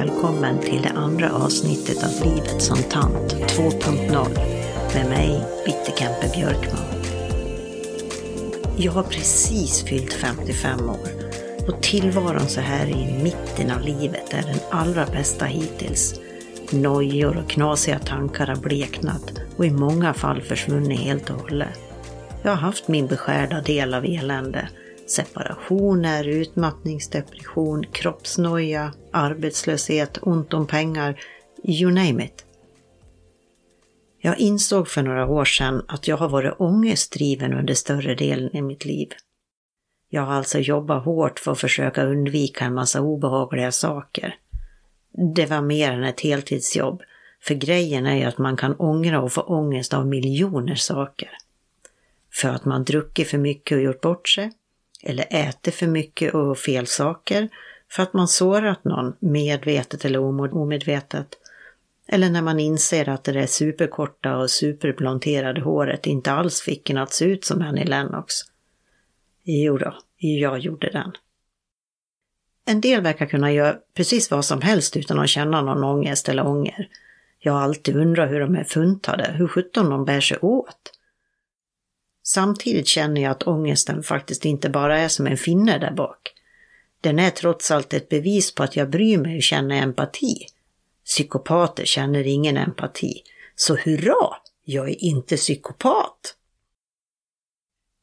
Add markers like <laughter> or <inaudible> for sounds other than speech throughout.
välkommen till det andra avsnittet av Livet som tant 2.0 med mig, Bitte Kempe-Björkman. Jag har precis fyllt 55 år och tillvaron så här i mitten av livet är den allra bästa hittills. Nojor och knasiga tankar har bleknat och i många fall försvunnit helt och hållet. Jag har haft min beskärda del av elände separationer, utmattningsdepression, kroppsnoja, arbetslöshet, ont om pengar, you name it. Jag insåg för några år sedan att jag har varit ångestdriven under större delen i mitt liv. Jag har alltså jobbat hårt för att försöka undvika en massa obehagliga saker. Det var mer än ett heltidsjobb, för grejen är ju att man kan ångra och få ångest av miljoner saker. För att man druckit för mycket och gjort bort sig, eller äter för mycket och fel saker för att man sårat någon medvetet eller omedvetet. Eller när man inser att det där superkorta och superblonterade håret inte alls fick en att se ut som Annie Lennox. Jo då, jag gjorde den. En del verkar kunna göra precis vad som helst utan att känna någon ångest eller ånger. Jag har alltid undrat hur de är funtade, hur sjutton de bär sig åt. Samtidigt känner jag att ångesten faktiskt inte bara är som en finne där bak. Den är trots allt ett bevis på att jag bryr mig och känner empati. Psykopater känner ingen empati. Så hurra, jag är inte psykopat!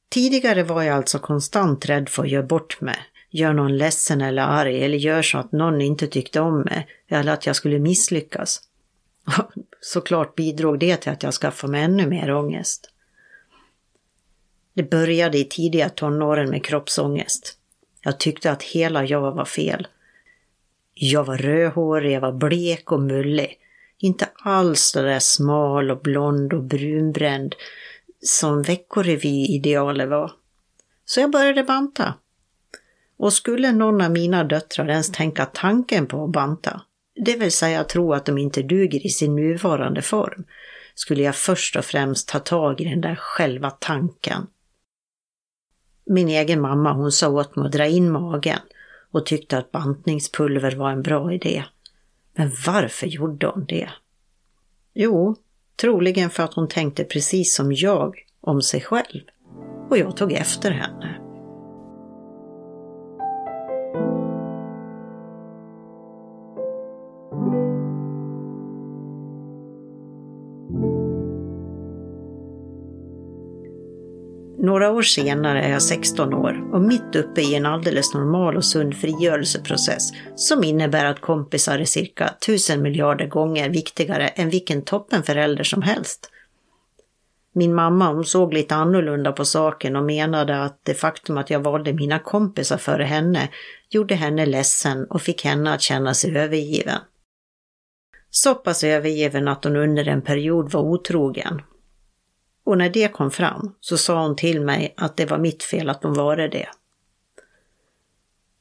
Tidigare var jag alltså konstant rädd för att göra bort mig, göra någon ledsen eller arg eller göra så att någon inte tyckte om mig eller att jag skulle misslyckas. <laughs> Såklart bidrog det till att jag skaffade mig ännu mer ångest. Det började i tidiga tonåren med kroppsångest. Jag tyckte att hela jag var fel. Jag var rödhårig, jag var blek och mullig. Inte alls så där smal och blond och brunbränd som veckorevy-idealet var. Så jag började banta. Och skulle någon av mina döttrar ens tänka tanken på att banta, det vill säga tro att de inte duger i sin nuvarande form, skulle jag först och främst ta tag i den där själva tanken min egen mamma hon sa åt mig att dra in magen och tyckte att bantningspulver var en bra idé. Men varför gjorde hon det? Jo, troligen för att hon tänkte precis som jag om sig själv. Och jag tog efter henne. År senare är jag 16 år och mitt uppe i en alldeles normal och sund frigörelseprocess som innebär att kompisar är cirka tusen miljarder gånger viktigare än vilken toppenförälder som helst. Min mamma hon såg lite annorlunda på saken och menade att det faktum att jag valde mina kompisar före henne gjorde henne ledsen och fick henne att känna sig övergiven. Så pass övergiven att hon under en period var otrogen och när det kom fram så sa hon till mig att det var mitt fel att hon var det.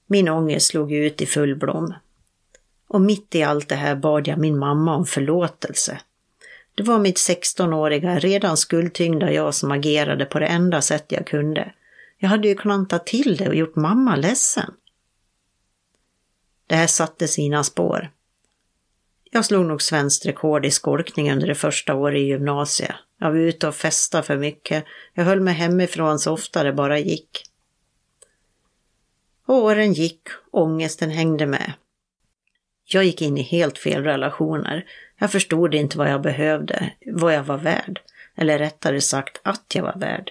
Min ångest slog ut i full blom. Och mitt i allt det här bad jag min mamma om förlåtelse. Det var mitt 16-åriga, redan skuldtyngda jag som agerade på det enda sätt jag kunde. Jag hade ju klantat till det och gjort mamma ledsen. Det här satte sina spår. Jag slog nog svenskt rekord i skolkning under det första året i gymnasiet. Jag var ute och festade för mycket. Jag höll mig hemifrån så ofta det bara gick. åren gick, ångesten hängde med. Jag gick in i helt fel relationer. Jag förstod inte vad jag behövde, vad jag var värd. Eller rättare sagt att jag var värd.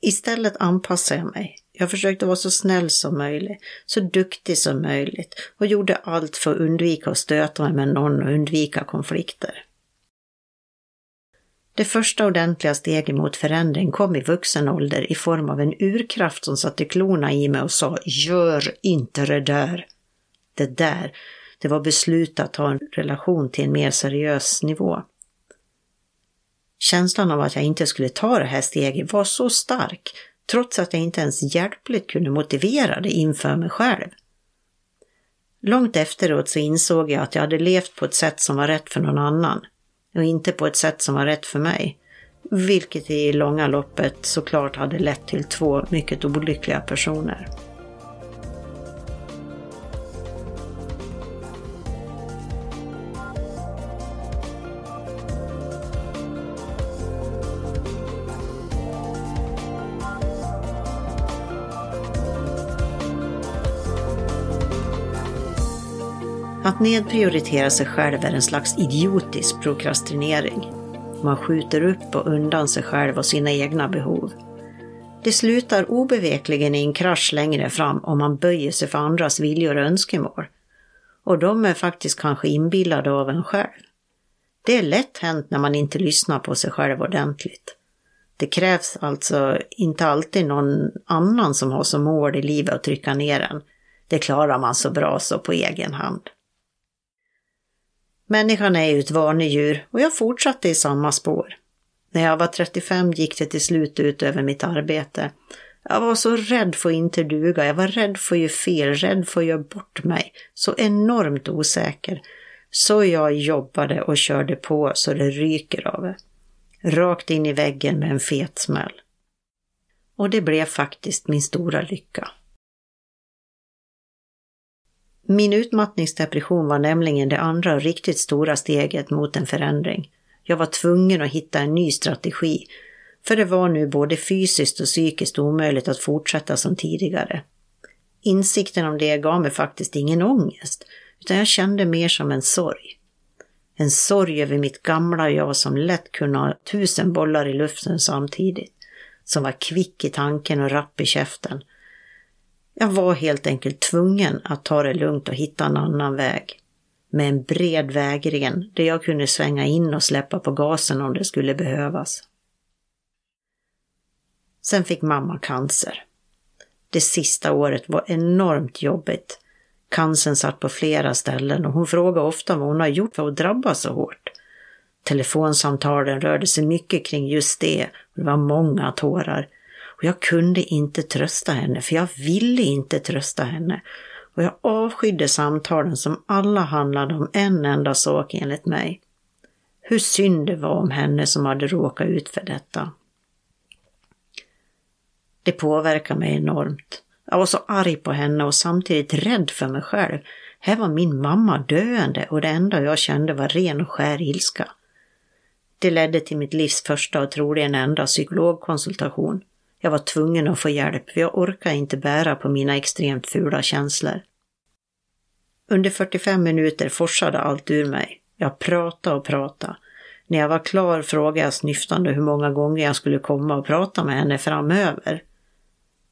Istället anpassade jag mig. Jag försökte vara så snäll som möjligt, så duktig som möjligt och gjorde allt för att undvika att stöta mig med någon och undvika konflikter. Det första ordentliga steget mot förändring kom i vuxen ålder i form av en urkraft som satte klorna i mig och sa Gör inte det där. Det där, det var beslutat att ha en relation till en mer seriös nivå. Känslan av att jag inte skulle ta det här steget var så stark, trots att jag inte ens hjälpligt kunde motivera det inför mig själv. Långt efteråt så insåg jag att jag hade levt på ett sätt som var rätt för någon annan och inte på ett sätt som var rätt för mig. Vilket i långa loppet såklart hade lett till två mycket olyckliga personer. Att nedprioritera sig själv är en slags idiotisk prokrastinering. Man skjuter upp och undan sig själv och sina egna behov. Det slutar obevekligen i en krasch längre fram om man böjer sig för andras viljor och önskemål. Och de är faktiskt kanske inbillade av en själv. Det är lätt hänt när man inte lyssnar på sig själv ordentligt. Det krävs alltså inte alltid någon annan som har som mål i livet att trycka ner en. Det klarar man så bra så på egen hand. Människan är ju ett vanedjur och jag fortsatte i samma spår. När jag var 35 gick det till slut ut över mitt arbete. Jag var så rädd för att inte duga, jag var rädd för att göra fel, rädd för att göra bort mig. Så enormt osäker. Så jag jobbade och körde på så det ryker av det. Rakt in i väggen med en fet smäll. Och det blev faktiskt min stora lycka. Min utmattningsdepression var nämligen det andra riktigt stora steget mot en förändring. Jag var tvungen att hitta en ny strategi, för det var nu både fysiskt och psykiskt omöjligt att fortsätta som tidigare. Insikten om det gav mig faktiskt ingen ångest, utan jag kände mer som en sorg. En sorg över mitt gamla jag som lätt kunde ha tusen bollar i luften samtidigt. Som var kvick i tanken och rapp i käften. Jag var helt enkelt tvungen att ta det lugnt och hitta en annan väg. Med en bred vägren där jag kunde svänga in och släppa på gasen om det skulle behövas. Sen fick mamma cancer. Det sista året var enormt jobbigt Cancern satt på flera ställen och hon frågade ofta vad hon har gjort för att drabbas så hårt. Telefonsamtalen rörde sig mycket kring just det och det var många tårar. Och jag kunde inte trösta henne, för jag ville inte trösta henne. Och jag avskydde samtalen som alla handlade om en enda sak enligt mig. Hur synd det var om henne som hade råkat ut för detta. Det påverkar mig enormt. Jag var så arg på henne och samtidigt rädd för mig själv. Här var min mamma döende och det enda jag kände var ren och skär ilska. Det ledde till mitt livs första och troligen enda psykologkonsultation. Jag var tvungen att få hjälp för jag orkade inte bära på mina extremt fula känslor. Under 45 minuter forsade allt ur mig. Jag pratade och pratade. När jag var klar frågade jag snyftande hur många gånger jag skulle komma och prata med henne framöver.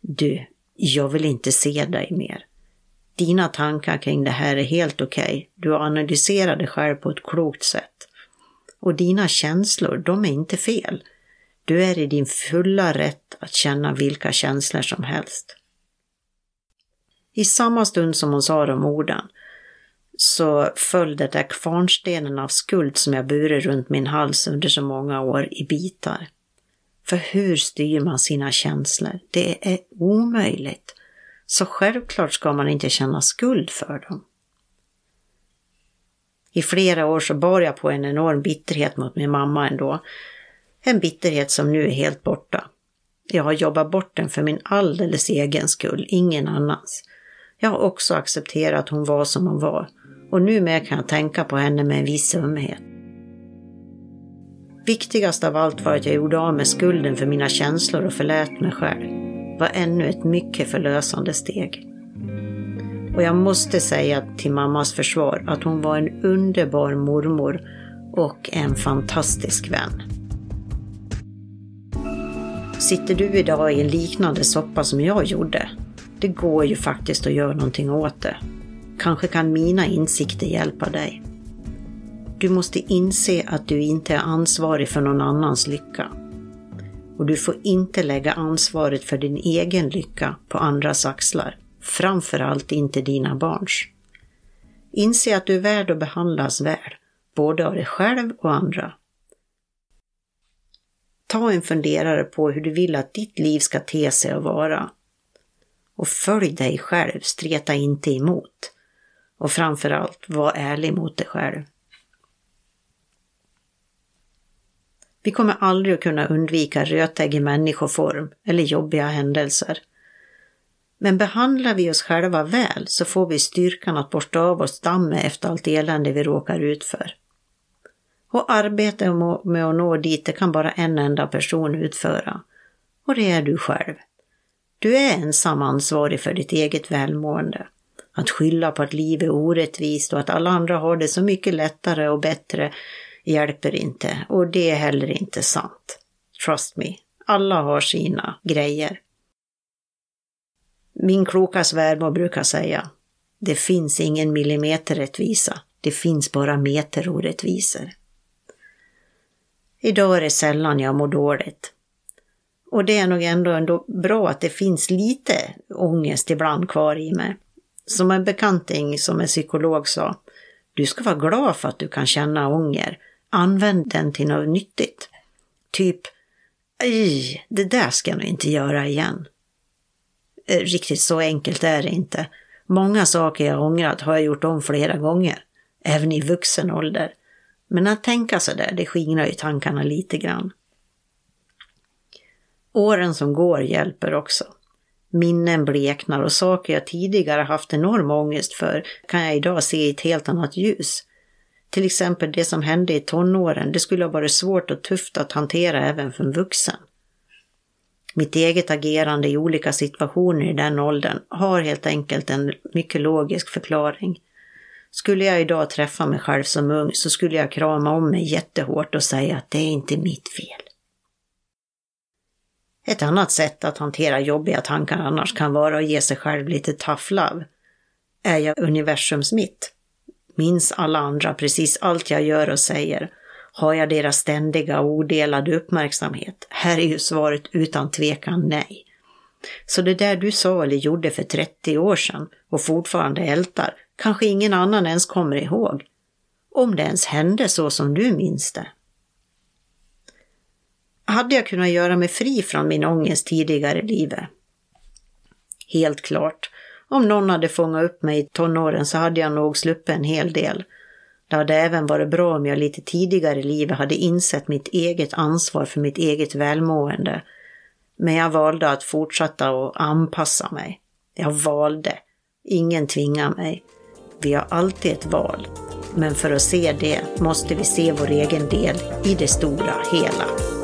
Du, jag vill inte se dig mer. Dina tankar kring det här är helt okej. Okay. Du analyserar dig själv på ett klokt sätt. Och dina känslor, de är inte fel. Du är i din fulla rätt att känna vilka känslor som helst. I samma stund som hon sa de orden så föll det där kvarnstenen av skuld som jag burit runt min hals under så många år i bitar. För hur styr man sina känslor? Det är omöjligt. Så självklart ska man inte känna skuld för dem. I flera år så bar jag på en enorm bitterhet mot min mamma ändå. En bitterhet som nu är helt borta. Jag har jobbat bort den för min alldeles egen skull, ingen annans. Jag har också accepterat att hon var som hon var och numera kan jag tänka på henne med en viss ömhet. Viktigast av allt var att jag gjorde av med skulden för mina känslor och förlät mig själv. Det var ännu ett mycket förlösande steg. Och jag måste säga till mammas försvar att hon var en underbar mormor och en fantastisk vän. Sitter du idag i en liknande soppa som jag gjorde? Det går ju faktiskt att göra någonting åt det. Kanske kan mina insikter hjälpa dig. Du måste inse att du inte är ansvarig för någon annans lycka. Och du får inte lägga ansvaret för din egen lycka på andras axlar, framförallt inte dina barns. Inse att du är värd att behandlas väl, både av dig själv och andra. Ta en funderare på hur du vill att ditt liv ska te sig och vara. Och följ dig själv, streta inte emot. Och framförallt, var ärlig mot dig själv. Vi kommer aldrig att kunna undvika rötägg i människoform eller jobbiga händelser. Men behandlar vi oss själva väl så får vi styrkan att borsta av oss dammet efter allt elände vi råkar ut för. Och arbetet med att nå dit det kan bara en enda person utföra. Och det är du själv. Du är ensam ansvarig för ditt eget välmående. Att skylla på att livet är orättvist och att alla andra har det så mycket lättare och bättre hjälper inte. Och det är heller inte sant. Trust me. Alla har sina grejer. Min kloka svärmor brukar säga, det finns ingen millimeterrättvisa, det finns bara meterorättvisor. Idag är det sällan jag mår dåligt. Och det är nog ändå, ändå bra att det finns lite ångest ibland kvar i mig. Som en bekanting som en psykolog sa, du ska vara glad för att du kan känna ånger. Använd den till något nyttigt. Typ, Aj, det där ska jag nog inte göra igen. Eh, riktigt så enkelt är det inte. Många saker jag ångrat har jag gjort om flera gånger, även i vuxen ålder. Men att tänka så där, det skingrar ju tankarna lite grann. Åren som går hjälper också. Minnen bleknar och saker jag tidigare haft enorm ångest för kan jag idag se i ett helt annat ljus. Till exempel det som hände i tonåren, det skulle ha varit svårt och tufft att hantera även för en vuxen. Mitt eget agerande i olika situationer i den åldern har helt enkelt en mycket logisk förklaring. Skulle jag idag träffa mig själv som ung så skulle jag krama om mig jättehårt och säga att det är inte mitt fel. Ett annat sätt att hantera jobbiga tankar annars kan vara att ge sig själv lite tough love. Är jag universums mitt? Minns alla andra precis allt jag gör och säger? Har jag deras ständiga och odelade uppmärksamhet? Här är ju svaret utan tvekan nej. Så det där du sa eller gjorde för 30 år sedan och fortfarande ältar, kanske ingen annan ens kommer ihåg. Om det ens hände så som du minns det. Hade jag kunnat göra mig fri från min ångest tidigare i livet? Helt klart. Om någon hade fångat upp mig i tonåren så hade jag nog sluppit en hel del. Det hade även varit bra om jag lite tidigare i livet hade insett mitt eget ansvar för mitt eget välmående. Men jag valde att fortsätta att anpassa mig. Jag valde. Ingen tvingar mig. Vi har alltid ett val. Men för att se det måste vi se vår egen del i det stora hela.